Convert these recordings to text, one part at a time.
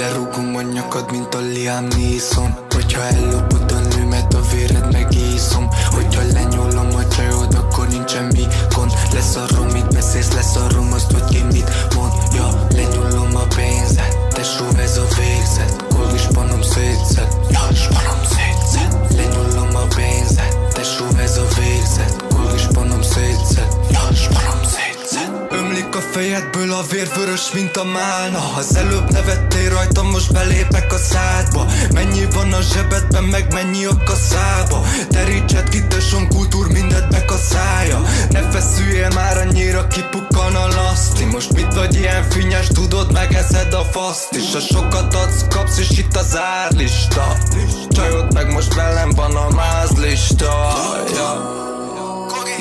Lerúgom a nyakad, mint a Liam Neeson Hogyha ellopod a nőmet, a véred megíszom. Hogyha lenyúlom a csajod, akkor nincsen mi gond. Leszarom, mit beszélsz, leszarom azt, hogy ki mit mond Ja, lenyúlom a pénzet, tesó ez a végzet. Kol is panom szétszed, ja, spanom szétszed. Lenyúlom a pénzet, tesó ez a végzet. Kol is panom szétszed, ja, spanom szétszed Ömlik a fejedből a vér vörös, mint a málna. Az előbb nevettél rajtam, most belépek a szádba. Mennyi van a zsebedben, meg mennyi a kaszába? Terítsed ki, tesóm, kultúr mindent bekaszája Ne feszüljél már annyira, kipukkan a laszti Most mit vagy ilyen finnyes, tudod, megeszed a faszt És ha sokat adsz, kapsz, és itt az árlista. Csajod meg most velem van a mázlista. Ja.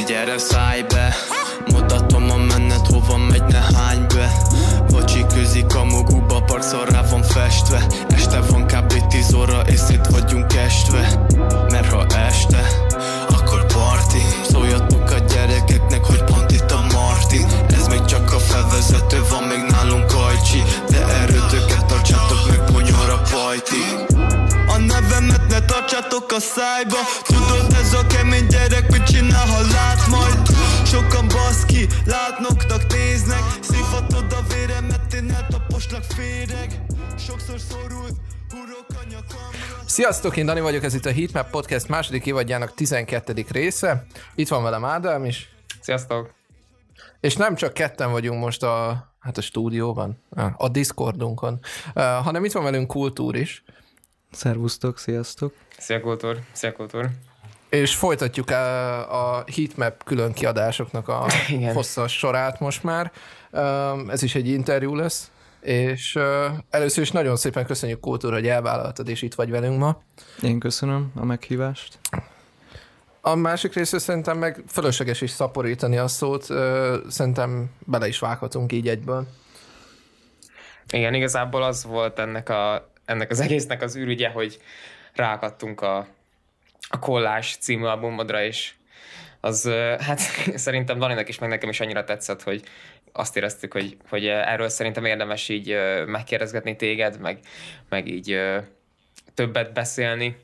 Gyere szállj be Mutatom a hova megy ne hány be. Vacsi közik a maguba park rá van festve. Este van kb. 10 óra és szét vagyunk estve Mert ha este akkor parti. Szóljatok a gyerekeknek hogy pont itt a Marti Ez még csak a felvezető van még nálunk ajcsi De erőtöket tartsátok meg ponyar a pajti. A nevemet ne tartsátok a szájba. Tudod ez a kemény gyerek mit csinál ha lát majd Sokan baszki, látnoknak néznek Szívhatod a véremet, én eltaposlak féreg Sokszor szorult, hurok a nyakamra Sziasztok, én Dani vagyok, ez itt a Heatmap Podcast második évadjának 12. része. Itt van velem Ádám is, Sziasztok! és nem csak ketten vagyunk most a, hát a stúdióban, a Discordunkon, hanem itt van velünk Kultúr is, Szervusztok, sziasztok! Szia kultúr! Szia kultúr! És folytatjuk a, a Heatmap külön kiadásoknak a Igen. hosszas sorát most már. Um, Ez is egy interjú lesz, és uh, először is nagyon szépen köszönjük Kultúr, hogy elvállaltad, és itt vagy velünk ma. Én köszönöm a meghívást. A másik részről szerintem meg fölösleges is szaporítani a szót, szerintem bele is vághatunk így egyből. Igen, igazából az volt ennek, a, ennek az egésznek az űrügye, hogy ráakadtunk a, a Kollás című albumodra, és az hát szerintem Daninak is, meg nekem is annyira tetszett, hogy azt éreztük, hogy, hogy erről szerintem érdemes így megkérdezgetni téged, meg, meg így többet beszélni.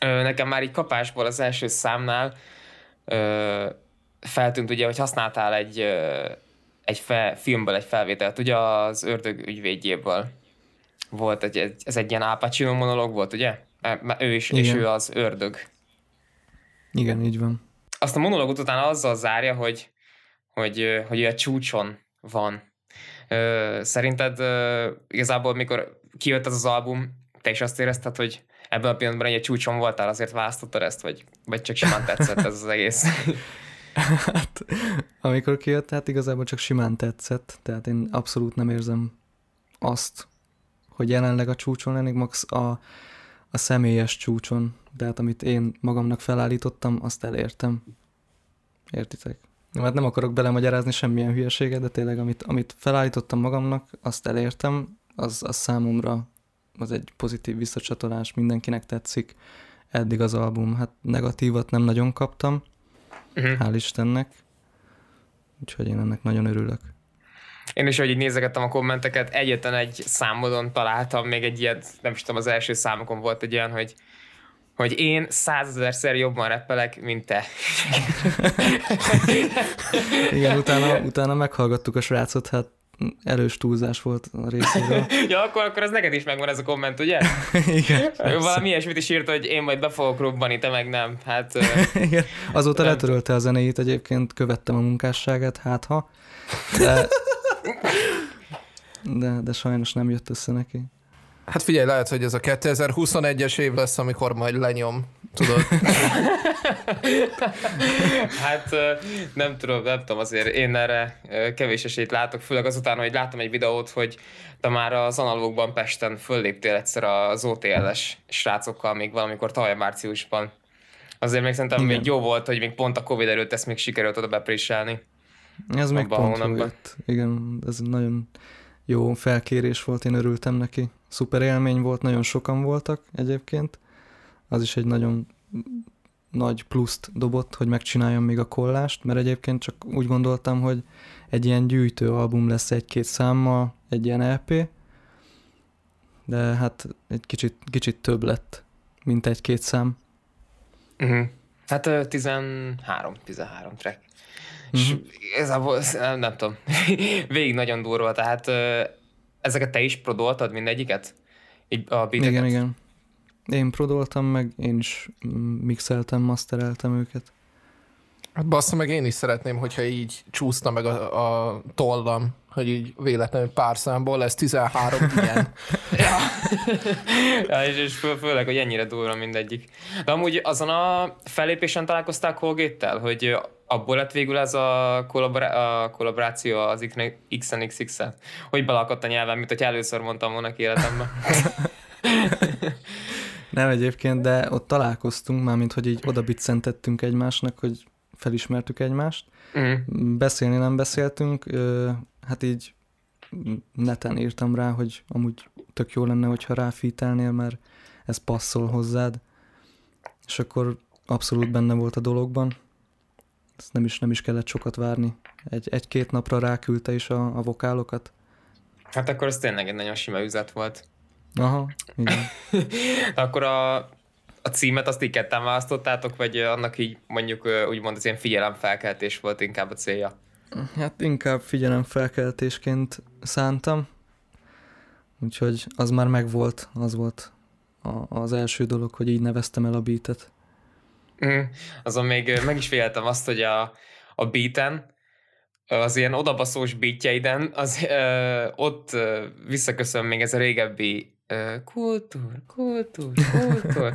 Nekem már így kapásból az első számnál feltűnt ugye, hogy használtál egy, egy fe, filmből egy felvételt, ugye az ördög ügyvédjéből volt egy- ez egy ilyen Al Pacino monológ volt, ugye? Ő is, és Igen. ő az ördög. Igen, így van. Azt a monológot utána azzal zárja, hogy, hogy, hogy a csúcson van. Szerinted igazából, mikor kijött az az album, te is azt érezted, hogy ebben a pillanatban egy csúcson voltál, azért választottad ezt, vagy, vagy csak simán tetszett ez az egész? Hát, amikor kijött, hát igazából csak simán tetszett, tehát én abszolút nem érzem azt, hogy jelenleg a csúcson lennék, max a, a személyes csúcson, tehát amit én magamnak felállítottam, azt elértem. Értitek? Mert nem akarok belemagyarázni semmilyen hülyeséget, de tényleg amit, amit felállítottam magamnak, azt elértem, az, az számomra az egy pozitív visszacsatolás, mindenkinek tetszik. Eddig az album, hát negatívat nem nagyon kaptam, Mhm. hál' Istennek. Úgyhogy én ennek nagyon örülök. Én is, hogy így nézegettem a kommenteket, egyetlen egy számodon találtam még egy ilyet, nem is tudom, az első számokon volt egy olyan, hogy hogy én százezerszer jobban reppelek, mint te. Igen, utána, utána meghallgattuk a srácot, hát erős túlzás volt a részéről. ja, akkor, akkor ez neked is megvan ez a komment, ugye? Igen, Ő persze. Valami ilyesmit is írt, hogy én majd be fogok robbani, te meg nem. Hát Igen. Azóta Nem. letörölte a zenéit egyébként, követtem a munkásságát, hát ha. De, de, de sajnos nem jött össze neki. Hát figyelj, lehet, hogy ez a 2021-es év lesz, amikor majd lenyom, tudod. Hát nem tudom, nem tudom, azért én erre kevés esélyt látok, főleg azután, hogy láttam egy videót, hogy te már az analógban Pesten fölléptél egyszer az OTL-es srácokkal még valamikor tavaly márciusban. Azért még szerintem Igen. még jó volt, hogy még pont a Covid előtt ezt még sikerült oda bepréselni. Ez még pont hónapban. Igen, ez nagyon jó felkérés volt, én örültem neki. Szuper élmény volt, nagyon sokan voltak egyébként. Az is egy nagyon nagy pluszt dobott, hogy megcsináljam még a kollást, mert egyébként csak úgy gondoltam, hogy egy ilyen gyűjtő album lesz egy-két számmal, egy ilyen LP, de hát egy kicsit, kicsit több lett, mint egy-két szám. Uh-huh. Hát ö, 13, 13 track. És igazából, nem, nem tudom, végig nagyon durva, tehát ezeket te is prodoltad mindegyiket? Így a beateket? Igen, igen. Én prodoltam, meg én is mixeltem, mastereltem őket. Hát bassza meg én is szeretném, hogyha így csúszna meg a, a tollam, hogy így véletlenül pár számból lesz 13 ilyen. ja. ja, és, és fő, főleg, hogy ennyire durva mindegyik. De amúgy azon a felépésen találkoztál colgate hogy abból lett végül ez a, kollaborá- a kollaboráció az XNXX-el? Hogy belakadt a nyelven, mint hogy először mondtam volna életemben. Nem egyébként, de ott találkoztunk már, mint hogy így oda biccentettünk egymásnak, hogy felismertük egymást. Mm. Beszélni nem beszéltünk, hát így neten írtam rá, hogy amúgy tök jó lenne, hogyha ráfítelnél, mert ez passzol hozzád. És akkor abszolút benne volt a dologban. Ezt nem is, nem is kellett sokat várni. Egy, egy-két napra ráküldte is a, a vokálokat. Hát akkor ez tényleg egy nagyon sima üzlet volt. Aha, igen. akkor a, a címet azt így ketten választottátok, vagy annak így mondjuk úgymond az ilyen figyelemfelkeltés volt inkább a célja? Hát inkább figyelemfelkeltésként szántam, úgyhogy az már megvolt, az volt a, az első dolog, hogy így neveztem el a beatet. Mm, azon még meg is féltem azt, hogy a, a beaten, az ilyen odabaszós beatjeiden, az ö, ott visszaköszön még ez a régebbi kultúr, kultúr, kultúr.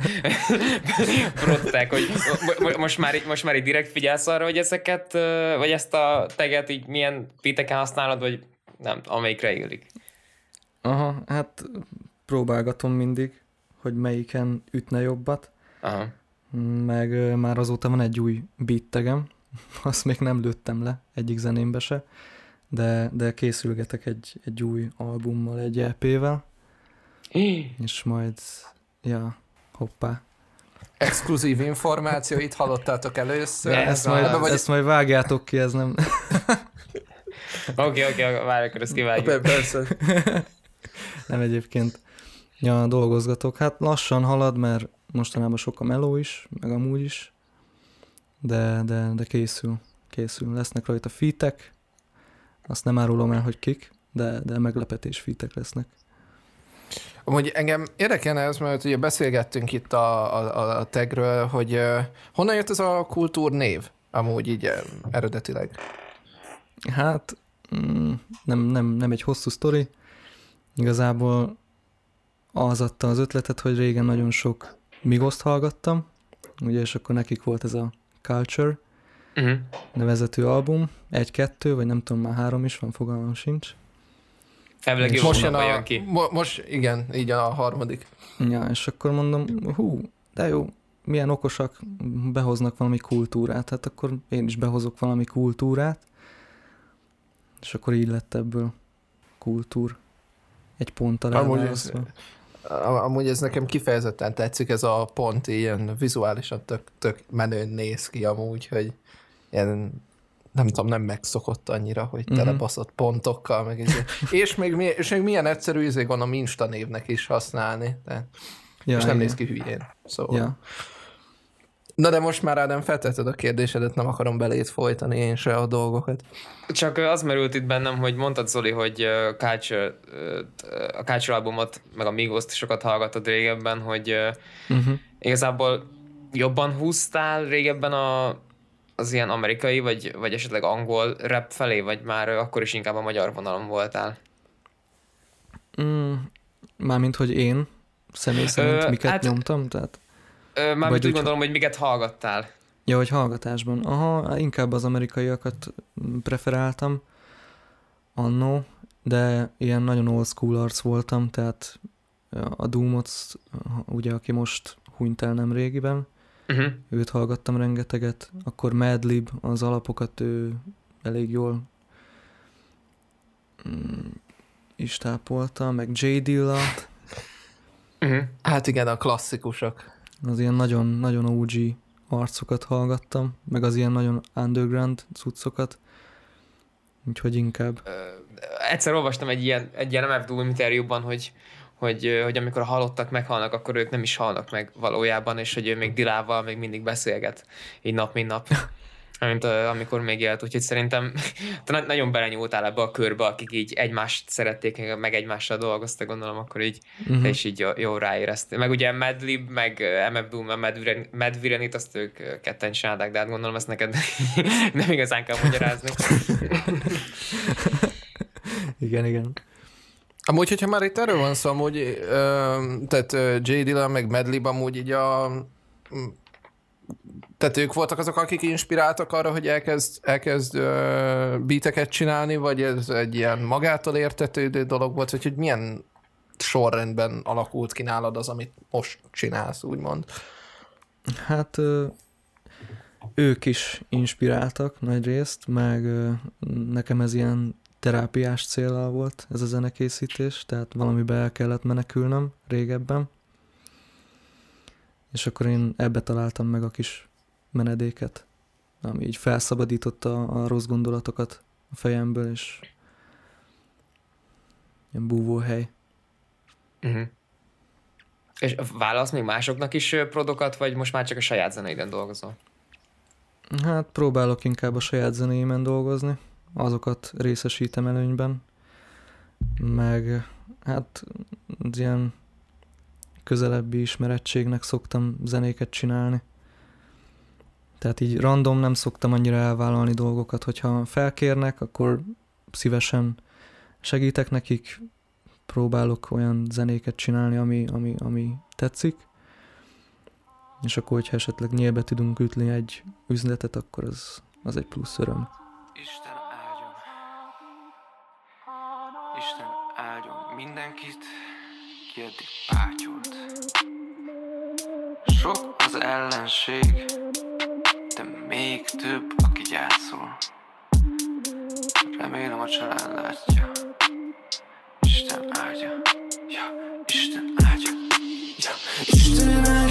Prottek, hogy most már, most már így direkt figyelsz arra, hogy ezeket, vagy ezt a teget így milyen piteken használod, vagy nem, amelyikre illik. Aha, hát próbálgatom mindig, hogy melyiken ütne jobbat. Aha. Meg már azóta van egy új beat tegem, azt még nem lőttem le egyik zenémbe se, de, de készülgetek egy, egy új albummal, egy EP-vel és majd, ja, hoppá. Exkluzív információ, itt hallottátok először. Ja, ezt, majd, vagy... ezt majd vágjátok ki, ez nem... Oké, oké, várj, akkor ezt kivágjuk. Persze. nem egyébként. Ja, dolgozgatok. Hát lassan halad, mert mostanában sok a meló is, meg amúgy is. De, de, de készül. Készül. Lesznek rajta fitek. Azt nem árulom el, hogy kik, de, de meglepetés fitek lesznek. Amúgy engem érdekelne ez, mert ugye beszélgettünk itt a, a, a tegről, hogy honnan jött ez a kultúr név, amúgy így eredetileg? Hát mm, nem, nem, nem egy hosszú sztori. Igazából az adta az ötletet, hogy régen nagyon sok Migoszt hallgattam, ugye, és akkor nekik volt ez a Culture uh-huh. nevezetű album, egy-kettő, vagy nem tudom, már három is van, fogalmam sincs. Elvileg most jön, a, jön ki. Mo- most igen, így a harmadik. Ja, és akkor mondom, hú, de jó, milyen okosak, behoznak valami kultúrát, hát akkor én is behozok valami kultúrát, és akkor így lett ebből kultúr. Egy ponttal amúgy ez, amúgy ez nekem kifejezetten tetszik, ez a pont ilyen vizuálisan tök, tök menőn néz ki amúgy, hogy ilyen nem tudom, nem megszokott annyira, hogy uh-huh. telebaszott pontokkal, meg izé. és, még, és még milyen egyszerű, izé gondolom Insta névnek is használni, de, ja, és nem igen. néz ki hülyén. Szóval. Ja. Na de most már Ádám feltetted a kérdésedet, nem akarom belét folytani én se a dolgokat. Csak az merült itt bennem, hogy mondtad Zoli, hogy a Culture, a Culture albumot, meg a Migos-t sokat hallgattad régebben, hogy uh-huh. igazából jobban húztál régebben a az ilyen amerikai, vagy, vagy esetleg angol rap felé, vagy már akkor is inkább a magyar vonalon voltál? Mm, mármint, hogy én személy szerint ö, miket hát, nyomtam, tehát... Ö, mármint úgy gondolom, hogy miket hallgattál. Ja, hogy hallgatásban. Aha, inkább az amerikaiakat preferáltam annó, de ilyen nagyon old school arc voltam, tehát a Doomot, ugye, aki most hunyt el nem régiben, Uh-huh. Őt hallgattam rengeteget. Akkor Madlib, az alapokat ő elég jól mm, is tápolta, meg J. Dilla. Uh-huh. Hát igen, a klasszikusok. Az ilyen nagyon, nagyon OG arcokat hallgattam, meg az ilyen nagyon underground cuccokat. Úgyhogy inkább. Ö, egyszer olvastam egy ilyen, egy ilyen MF interjúban, hogy hogy, hogy amikor a halottak meghalnak, akkor ők nem is halnak meg valójában, és hogy ő még Dilával még mindig beszélget, így nap, mint nap mint amikor még élt, úgyhogy szerintem te nagyon belenyúltál ebbe a körbe, akik így egymást szerették, meg egymással dolgoztak, gondolom, akkor így uh-huh. te is így jó, jó ráéreztél. Meg ugye Madlib, meg MF Doom, meg Madvirenit, azt ők ketten csinálták, de hát gondolom ezt neked nem igazán kell magyarázni. igen, igen. Amúgy, hogyha már itt erről van szó, amúgy, ö, tehát J. Dillon meg Madlib amúgy így a tehát ők voltak azok, akik inspiráltak arra, hogy elkezd, elkezd uh, beateket csinálni, vagy ez egy ilyen magától értetődő dolog volt, vagy hogy milyen sorrendben alakult ki nálad az, amit most csinálsz, úgymond? Hát ők is inspiráltak nagy részt, meg nekem ez ilyen terápiás célral volt ez a zenekészítés, tehát valamibe el kellett menekülnöm régebben, és akkor én ebbe találtam meg a kis menedéket, ami így felszabadította a rossz gondolatokat a fejemből, és ilyen búvóhely. Uh-huh. És válasz még másoknak is prodokat, vagy most már csak a saját zeneiden dolgozol? Hát próbálok inkább a saját zenéimen dolgozni, azokat részesítem előnyben, meg hát ilyen közelebbi ismerettségnek szoktam zenéket csinálni. Tehát így random nem szoktam annyira elvállalni dolgokat, hogyha felkérnek, akkor szívesen segítek nekik, próbálok olyan zenéket csinálni, ami, ami, ami tetszik, és akkor, hogyha esetleg nyílbe tudunk ütni egy üzletet, akkor az, az egy plusz öröm. Isten Isten áldjon mindenkit, ki eddig pátyolt. Sok az ellenség, de még több, aki gyászol. Remélem a család látja. Isten áldja. Ja, Isten áldja. Ja, Isten áldja.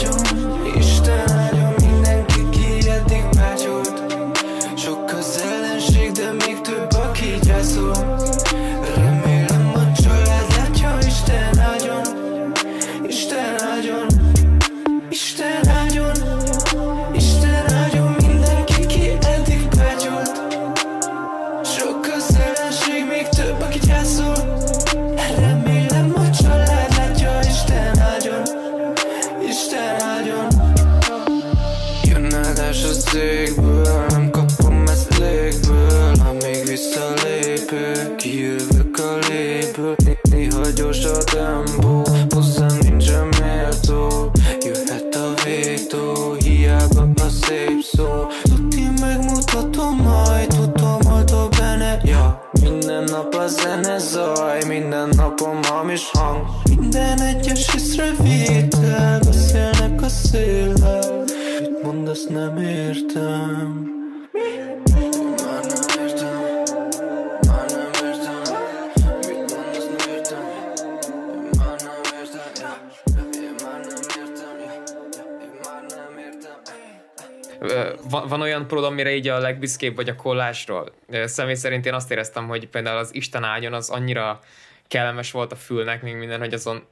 Olyan prod, amire így a legbüszkébb vagy a kollásról? Személy szerint én azt éreztem, hogy például az Isten áldjon az annyira kellemes volt a fülnek, még minden, hogy azon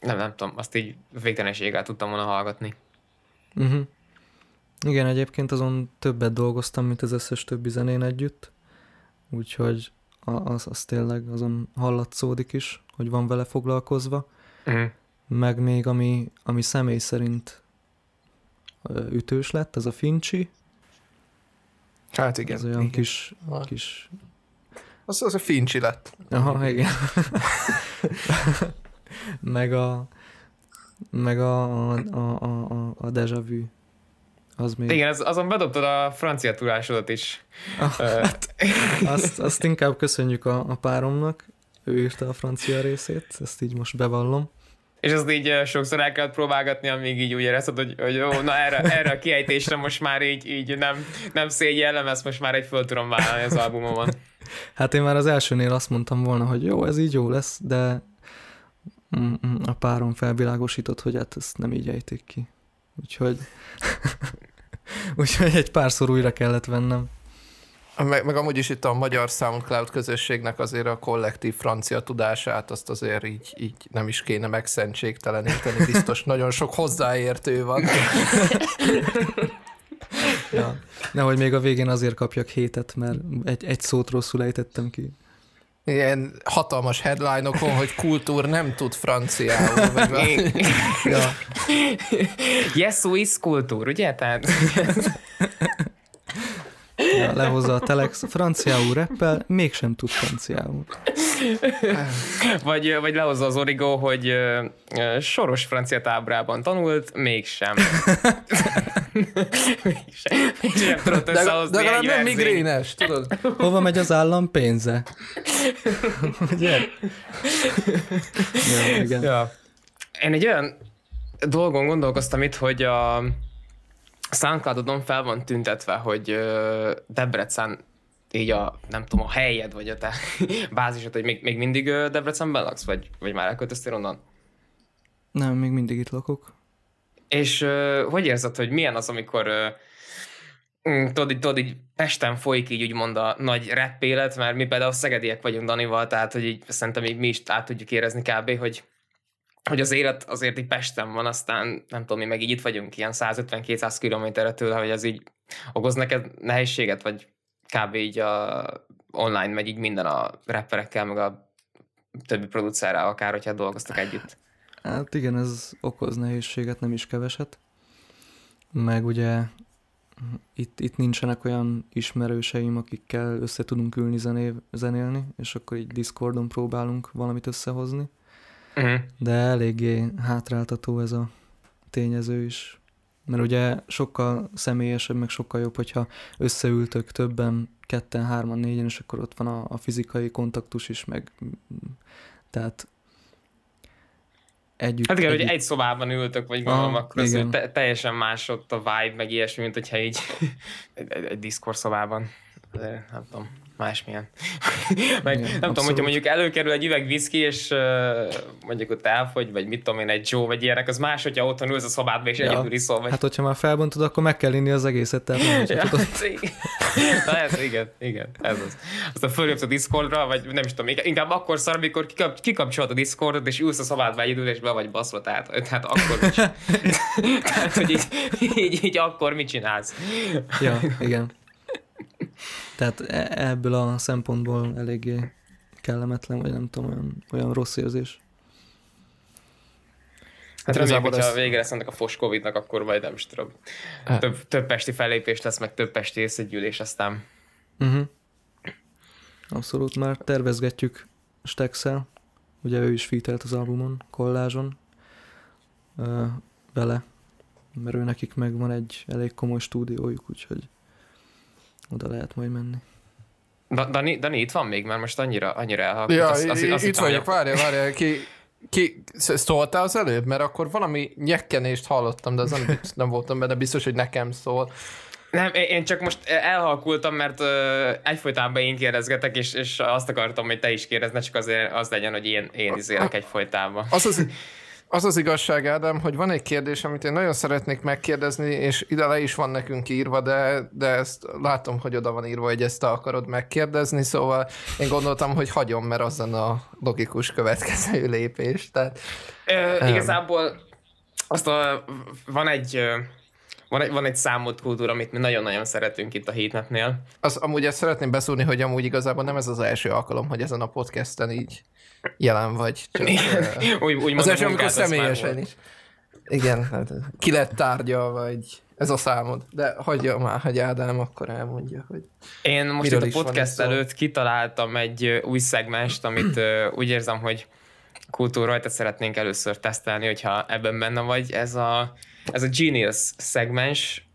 nem, nem tudom, azt így végtelenséggel tudtam volna hallgatni. Uh-huh. Igen, egyébként azon többet dolgoztam, mint az összes többi zenén együtt, úgyhogy az, az tényleg azon hallatszódik is, hogy van vele foglalkozva, Uh-huh. meg még ami, ami személy szerint ütős lett, ez a Fincsi, Hát igen. ez olyan igen. kis, kis Az, az a fincsi lett. Aha, igen. meg a meg a, a, a, a, a, Deja Vu. Az még. Igen, az, azon bedobtad a francia tudásodat is. Ah, Ö, Azt, azt inkább köszönjük a, a páromnak. Ő írta a francia részét, ezt így most bevallom. És azt így ö, sokszor el kellett próbálgatni, amíg így úgy érezted, hogy, hogy jó, na erre, erre a kiejtésre most már így, így nem, nem szégyellem, ezt most már egy föl tudom vállalni az albumomon. Hát én már az elsőnél azt mondtam volna, hogy jó, ez így jó lesz, de mm, mm, a párom felvilágosított, hogy hát ezt nem így ejték ki. Úgyhogy úgyhogy egy párszor újra kellett vennem. Meg, meg amúgy is itt a magyar SoundCloud közösségnek azért a kollektív francia tudását, azt azért így, így nem is kéne megszentségteleníteni, biztos nagyon sok hozzáértő van. ja. Nehogy még a végén azért kapjak hétet, mert egy, egy szót rosszul ejtettem ki. Ilyen hatalmas headline-okon, hogy kultúr nem tud franciául. Vagy ja. Yes, is kultúr, ugye? Tehát... Ja, lehozza a telex, franciául reppel, mégsem tud franciául. vagy, vagy lehozza az Origo, hogy soros francia tábrában tanult, mégsem. mégsem. mégsem tudott de, de nem migrénes, tudod? Hova megy az állam pénze? Ugye? ja, igen. Ja. Én egy olyan dolgon gondolkoztam itt, hogy a soundcloud fel van tüntetve, hogy Debrecen így a, nem tudom, a helyed, vagy a te bázisod, hogy még, még mindig Debrecenben laksz, vagy, vagy már elköltöztél onnan? Nem, még mindig itt lakok. És hogy érzed, hogy milyen az, amikor uh, tudod, így, tudod, így Pesten folyik így úgymond a nagy rap élet, mert mi például szegediek vagyunk Danival, tehát hogy így szerintem így mi is át tudjuk érezni kb., hogy hogy az élet azért így Pesten van, aztán nem tudom, mi meg így itt vagyunk ilyen 150-200 kilométerre tőle, hogy az így okoz neked nehézséget, vagy kb. így a online megy így minden a rapperekkel, meg a többi producerrel, akár hogyha dolgoztak együtt. Hát igen, ez okoz nehézséget, nem is keveset. Meg ugye itt, itt nincsenek olyan ismerőseim, akikkel össze tudunk ülni zené, zenélni, és akkor így Discordon próbálunk valamit összehozni uh-huh. de eléggé hátráltató ez a tényező is. Mert ugye sokkal személyesebb, meg sokkal jobb, hogyha összeültök többen, ketten, hárman, négyen, és akkor ott van a, a fizikai kontaktus is, meg tehát együtt. Hát igen, együtt. hogy egy szobában ültök, vagy gondolom, ah, akkor az te- teljesen más ott a vibe, meg ilyesmi, mint hogyha így egy, egy, egy Discord szobában. De, nem tudom másmilyen. Meg Igen, nem tudom, hogyha mondjuk előkerül egy üveg viszki, és uh, mondjuk ott elfogy, vagy mit tudom én, egy Joe, vagy ilyenek, az más, hogyha otthon ülsz a szobádba, és ja. egyedül iszol. Vagy... Hát, hogyha már felbontod, akkor meg kell inni az egészet, tehát nem ja, tudod. Na ez, igen, igen, ez az. Aztán följössz a Discordra, vagy nem is tudom, inkább akkor szar, amikor kikap, kikapcsolod a Discordot, és ülsz a szobádba egyedül, és be vagy baszva, tehát, tehát akkor tehát, hogy így, így, így, akkor mit csinálsz? Ja, igen. Tehát e- ebből a szempontból eléggé kellemetlen, vagy nem tudom, olyan, olyan rossz érzés. Hát reméljük, hogyha ezt... vége lesz ennek a fos Covid-nak, akkor majd nem is tudom. Hát. Több, több pesti fellépés lesz, meg több pesti összegyűlés, aztán... Uh-huh. Abszolút, már tervezgetjük Stexel, ugye ő is featelt az albumon, kollázson vele, mert ő nekik meg van egy elég komoly stúdiójuk, úgyhogy oda lehet majd menni. Da, Dani, Dani, itt van még, mert most annyira, annyira elhalkult. Ja, azt, azt, azt itt vagyok, várja, várja, ki, ki szóltál az előbb? Mert akkor valami nyekkenést hallottam, de az nem, nem voltam benne, biztos, hogy nekem szól. Nem, én csak most elhalkultam, mert uh, egyfolytában én kérdezgetek, és, és azt akartam, hogy te is kérdezne, csak azért az legyen, hogy én, én izélek egyfolytában. Az az, az az igazság, Ádám, hogy van egy kérdés, amit én nagyon szeretnék megkérdezni, és ide le is van nekünk írva, de, de ezt látom, hogy oda van írva, hogy ezt te akarod megkérdezni, szóval én gondoltam, hogy hagyom, mert az a logikus következő lépés. Tehát, Ö, um, igazából azt a, van egy van egy, van egy számot kultúra, amit mi nagyon-nagyon szeretünk itt a Heatnetnél. Az, amúgy ezt szeretném beszúrni, hogy amúgy igazából nem ez az első alkalom, hogy ezen a podcasten így jelen vagy. Csak, uh, úgy, úgy az első, amikor személyesen is. Igen, hát ki lett tárgya, vagy ez a számod. De hagyja már, hogy Ádám akkor elmondja, hogy Én most itt a podcast előtt kitaláltam egy új szegmest, amit úgy érzem, hogy kultúra rajta szeretnénk először tesztelni, hogyha ebben benne vagy. Ez a, ez a Genius szegmens,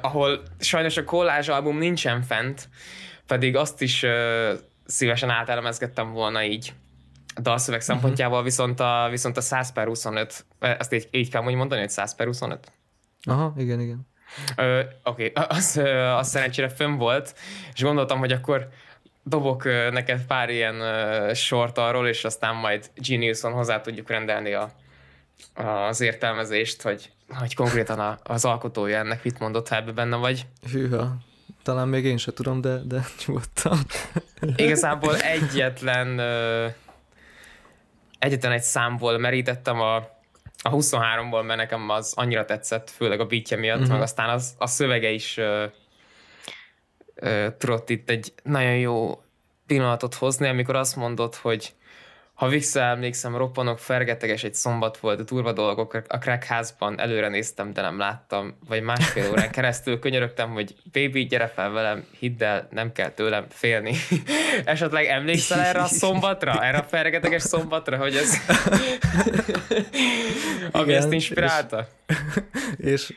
ahol sajnos a Collage album nincsen fent, pedig azt is szívesen átelemezgettem volna így a dalszöveg uh-huh. szempontjából, viszont a, viszont a 100 per 25, ezt így, így kell mondani, hogy 100 per 25? Aha, igen, igen. Oké, okay. az, az szerencsére fönn volt, és gondoltam, hogy akkor dobok neked pár ilyen sort arról, és aztán majd Geniuson hozzá tudjuk rendelni a, az értelmezést, hogy, hogy konkrétan a, az alkotója ennek mit mondott, ha ebbe benne vagy. Hűha, talán még én sem tudom, de, de nyugodtan. Igazából egyetlen egyetlen egy számból merítettem a, a 23-ból, mert nekem az annyira tetszett, főleg a beatje miatt, uh-huh. meg aztán az, a szövege is ö, ö, tudott itt egy nagyon jó pillanatot hozni, amikor azt mondod, hogy ha visszaemlékszem, roppanok, fergeteges egy szombat volt, durva dolgok a crackházban, előre néztem, de nem láttam, vagy másfél órán keresztül könyörögtem, hogy baby, gyere fel velem, hidd el, nem kell tőlem félni. Esetleg emlékszel erre a szombatra? Erre a fergeteges szombatra, hogy ez... Ami Igen, ezt inspirálta? És, és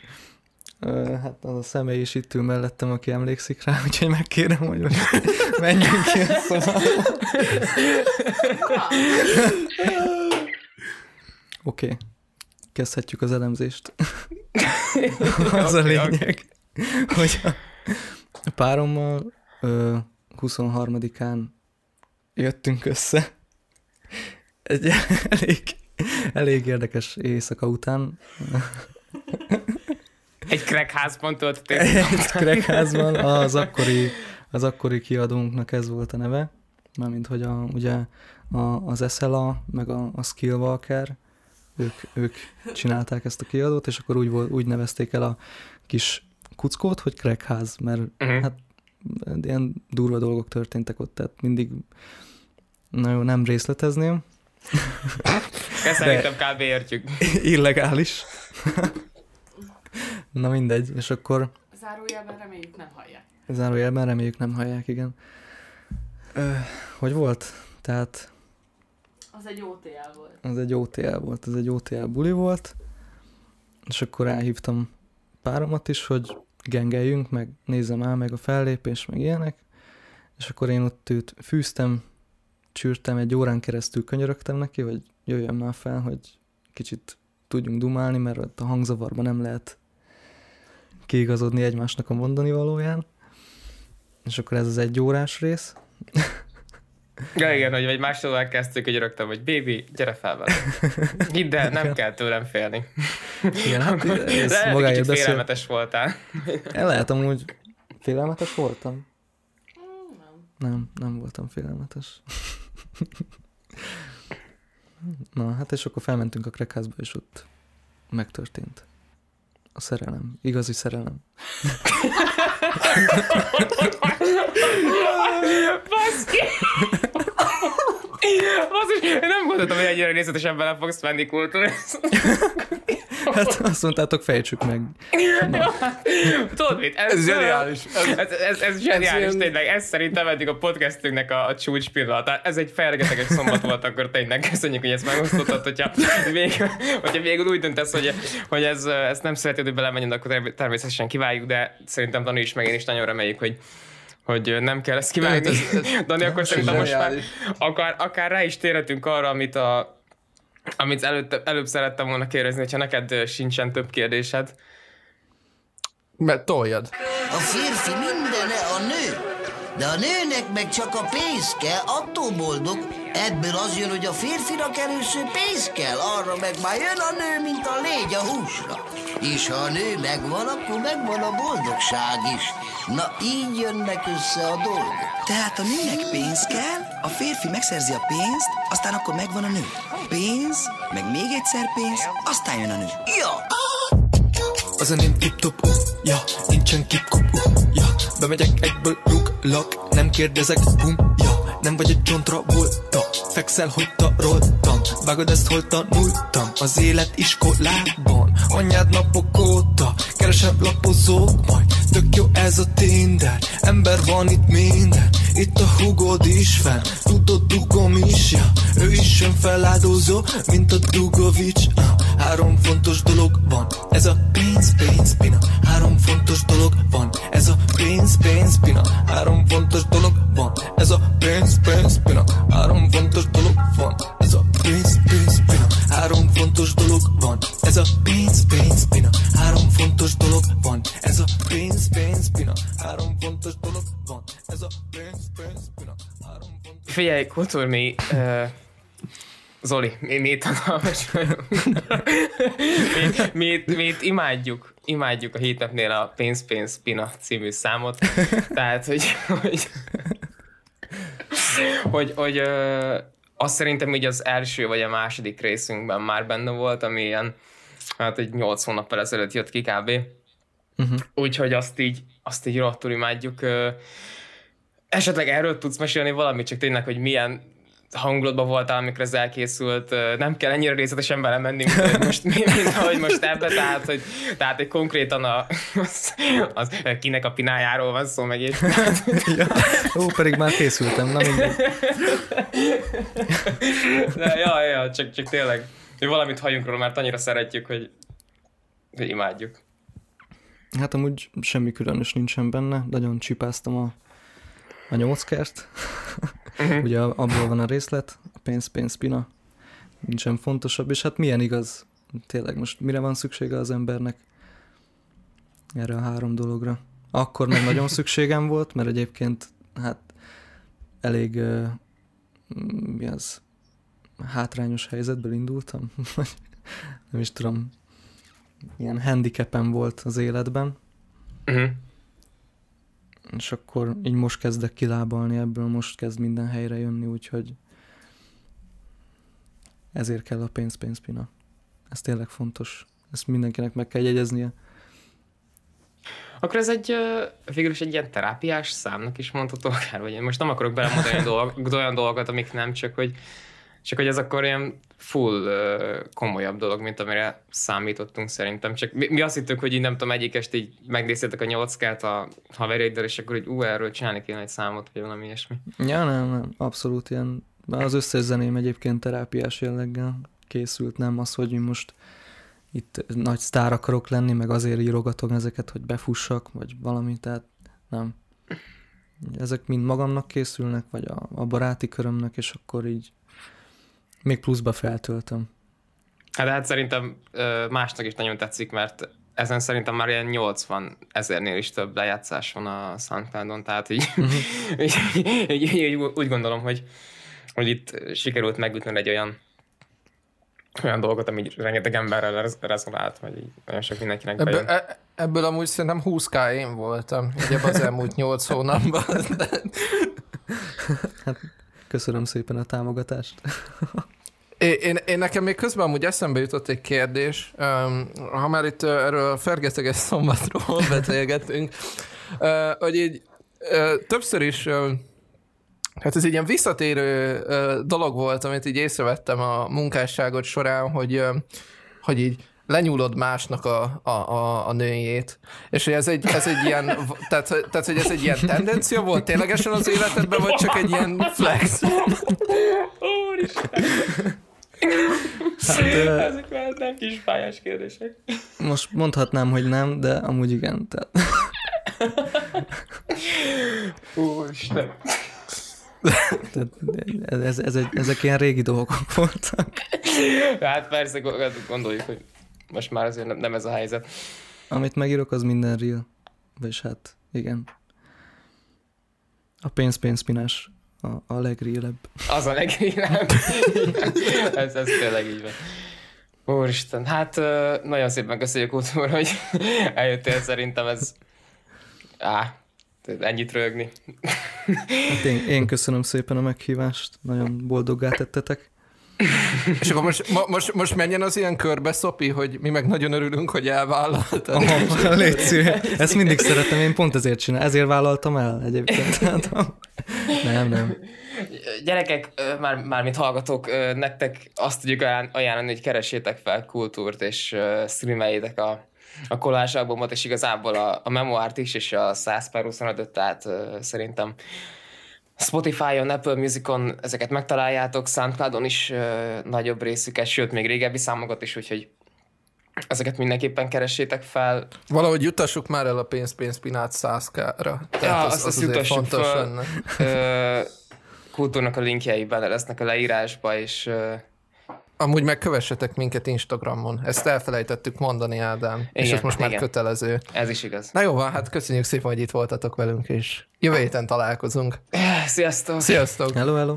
hát az a személy is itt ül mellettem, aki emlékszik rá, úgyhogy megkérem, hogy most menjünk ki a szobába. Oké, okay. kezdhetjük az elemzést. az a lényeg, hogy a párommal ö, 23-án jöttünk össze. Egy elég, elég érdekes éjszaka után. Egy creckházban töltötték? Egy creckházban, az akkori, az akkori kiadónknak ez volt a neve, mármint hogy a, ugye a, az SLA, meg a, a Skillwalker, ők, ők csinálták ezt a kiadót, és akkor úgy, volt, úgy nevezték el a kis kuckót, hogy crackház, mert uh-huh. hát ilyen durva dolgok történtek ott, tehát mindig nagyon nem részletezném. Ezt szerintem kb. értjük. Illegális. Na mindegy, és akkor... Zárójelben reméljük nem hallják. Zárójelben reméljük nem hallják, igen. Ö, hogy volt? Tehát... Az egy OTL volt. Az egy OTL volt, ez egy OTL buli volt, és akkor elhívtam páromat is, hogy gengeljünk, meg nézzem el meg a fellépés, meg ilyenek, és akkor én ott őt fűztem, csűrtem, egy órán keresztül könyörögtem neki, hogy jöjjön már fel, hogy kicsit tudjunk dumálni, mert ott a hangzavarban nem lehet kiigazodni egymásnak a mondani valóján. És akkor ez az egy órás rész. Ja, igen, hogy egy másodban kezdtük, hogy rögtem, hogy baby, gyere fel vele. Hidd el, nem kell tőlem félni. Igen, hát ez De magáért beszél. félelmetes voltál. El lehet amúgy félelmetes voltam? Nem. Nem, nem voltam félelmetes. Na, hát és akkor felmentünk a krekházba, és ott megtörtént. A szerelem. Igazi szerelem. Baszki! Basszus, én nem gondoltam, hogy ennyire részletesen bele fogsz menni kultúra. Hát azt mondtátok, fejtsük meg. Na. Tudod mit? Ez, ez zseniális. Ez, ez, ez, ez zseniális, ez tényleg. Ez szerintem eddig a podcastünknek a, a csúcs pillanat. Ez egy felgeteges szombat volt, akkor tényleg köszönjük, hogy ezt megosztottad, hogyha még, hogyha még úgy döntesz, hogy, hogy ez, ezt nem szereted, hogy belemenjen, akkor természetesen kiváljuk, de szerintem Dani is, meg én is nagyon reméljük, hogy hogy nem kell ezt kivágni. Dani, akkor szerintem most már akár, akár rá is térhetünk arra, amit a amit előtt, előbb szerettem volna kérdezni, hogyha neked sincsen több kérdésed. Mert toljad. A férfi mindene a nő, de a nőnek meg csak a pénz kell, attól boldog. Ebből az jön, hogy a férfinak először pénz kell, arra meg már jön a nő, mint a légy a húsra. És ha a nő megvan, akkor megvan a boldogság is. Na, így jönnek össze a dolgok. Tehát a nőnek pénz kell, a férfi megszerzi a pénzt, aztán akkor megvan a nő. Pénz, meg még egyszer pénz, aztán jön a nő. Ja! Az a ném tip-top, uh, ja, nincsen kip-kop, uh, ja Bemegyek egyből, ruglak, nem kérdezek, bum, ja Nem vagy egy John Travolta, fekszel, hogy taroltam. Vágod ezt, hol tanultam, az élet iskolában. Anyád napok óta, keresem lapozók majd. Tök jó ez a Tinder, ember van itt minden. Itt a hugod is fenn, tudod dugom is, ja. Ő is jön feláldozó, mint a Dugovics. Uh. Három fontos dolog van, ez a pénz, pénz, pina. Három fontos dolog van, ez a pénz, pénz, pina. Három fontos dolog van, ez a pénz, pénz, pina. Három fontos dolog van, ez a pénz, pénz, pina. Három fontos dolog van, ez a pénz, pénz, pina. Három fontos dolog van, ez a pénz, pénz, pina. Három fontos dolog van, ez a pénz, pénz, pina. Három fontos... Figyelj, Kultúrmi, uh, Zoli, mi, mi itt hatalmas mi, mi, mi, itt imádjuk, imádjuk a hétnapnél a Pénz Pénz Pina című számot. Tehát, hogy, hogy, hogy, hogy ö, azt szerintem így az első vagy a második részünkben már benne volt, ami ilyen, hát egy 8 hónappal ezelőtt jött ki kb. Uh-huh. Úgyhogy azt így, azt így rohadtul imádjuk. Ö, esetleg erről tudsz mesélni valamit, csak tényleg, hogy milyen hangulatban voltál, amikor ez elkészült, nem kell ennyire részletesen belemenni, mint most, mint ahogy most ebbe, tehát, hogy, tehát hogy konkrétan a, az, az, kinek a pinájáról van szó meg így. ja. Ó, pedig már készültem, na mindegy. De, ja, ja, csak, csak tényleg, hogy valamit halljunk róla, mert annyira szeretjük, hogy, hogy imádjuk. Hát amúgy semmi különös nincsen benne, nagyon csipáztam a, a nyolckert. Uh-huh. Ugye abból van a részlet, a pénz, pénz, pina, nincsen fontosabb, és hát milyen igaz, tényleg most mire van szüksége az embernek? Erre a három dologra. Akkor meg nagyon szükségem volt, mert egyébként hát elég uh, mi az, hátrányos helyzetből indultam, nem is tudom, ilyen handicapem volt az életben. Uh-huh és akkor így most kezdek kilábalni ebből, most kezd minden helyre jönni, úgyhogy ezért kell a pénz, pénz, pina. Ez tényleg fontos. Ezt mindenkinek meg kell jegyeznie. Akkor ez egy, végül is egy ilyen terápiás számnak is mondható akár, vagy én most nem akarok belemondani dolg, olyan dolgokat, amik nem, csak hogy csak hogy ez akkor ilyen full komolyabb dolog, mint amire számítottunk szerintem. Csak mi, mi azt hittük, hogy így nem tudom, egyik este így megnéztétek a nyolckát a haverjaiddal, és akkor hogy ú, erről csinálni kéne egy számot, vagy valami ilyesmi. Ja, nem, nem, abszolút ilyen. Az összes zeném egyébként terápiás jelleggel készült, nem az, hogy most itt nagy sztár akarok lenni, meg azért írogatok ezeket, hogy befussak, vagy valami, tehát nem. Ezek mind magamnak készülnek, vagy a, a baráti körömnek, és akkor így még pluszba feltöltöm. Hát, hát szerintem másnak is nagyon tetszik, mert ezen szerintem már ilyen 80 ezernél is több lejátszás van a soundcloud tehát így, uh-huh. így, így, így, így, úgy gondolom, hogy, hogy itt sikerült megütni egy olyan olyan dolgot, ami rengeteg emberrel rezonált, vagy így nagyon sok mindenkinek ebből, e, ebből amúgy szerintem 20k én voltam, ugye az elmúlt 8 hónapban. hát, köszönöm szépen a támogatást. Én, én nekem még közben amúgy eszembe jutott egy kérdés, ha már itt erről a fergeteges szombatról beszélgettünk, hogy így többször is Hát ez egy ilyen visszatérő dolog volt, amit így észrevettem a munkásságot során, hogy, hogy így lenyúlod másnak a, a, a, a nőjét. És hogy ez egy, ez egy ilyen, tehát, tehát, hogy ez egy ilyen tendencia volt ténylegesen az életedben, vagy csak egy ilyen flex? Hát, Ezek már nem kis pályás kérdések. Most mondhatnám, hogy nem, de amúgy igen. Tehát... Úristen. Tehát ez, ez egy, ezek ilyen régi dolgok voltak. Hát persze, gondoljuk, hogy most már azért nem, nem ez a helyzet. Amit megírok, az minden real. Vagyis hát, igen. A pénz-pénzpinás a, a legrealebb. Az a legrealebb. ez, ez tényleg így van. Úristen, hát nagyon szépen köszönjük úr, hogy eljöttél, szerintem ez... Á, ennyit rögni. Hát én, én köszönöm szépen a meghívást, nagyon boldoggá tettetek. És akkor most, most, most menjen az ilyen körbe, Szopi, hogy mi meg nagyon örülünk, hogy elvállaltad. Oh, légy Ezt mindig szeretem, én pont ezért csinálom. Ezért vállaltam el egyébként. nem, nem. Gyerekek, már, már mint hallgatók, nektek azt tudjuk ajánlani, hogy keressétek fel kultúrt, és streameljétek a, a kolás albumot, és igazából a, a memoárt is, és a 100 per 25 tehát szerintem Spotify-on, Apple Music-on ezeket megtaláljátok, Soundcloud-on is uh, nagyobb részüket, sőt, még régebbi számokat is, úgyhogy ezeket mindenképpen keressétek fel. Valahogy jutassuk már el a pénz-pénz-pinát 100k-ra. Ja, az, azt az, az jutassuk fontos fel. Lenne. Uh, kultúrnak a linkjei bele lesznek a leírásba, és uh, Amúgy megkövessetek minket Instagramon. Ezt elfelejtettük mondani, Ádám. Igen, és ez most igen. már kötelező. Ez is igaz. Na jó van, hát köszönjük szépen, hogy itt voltatok velünk, és jövő héten találkozunk. Sziasztok! Sziasztok! Hello, hello!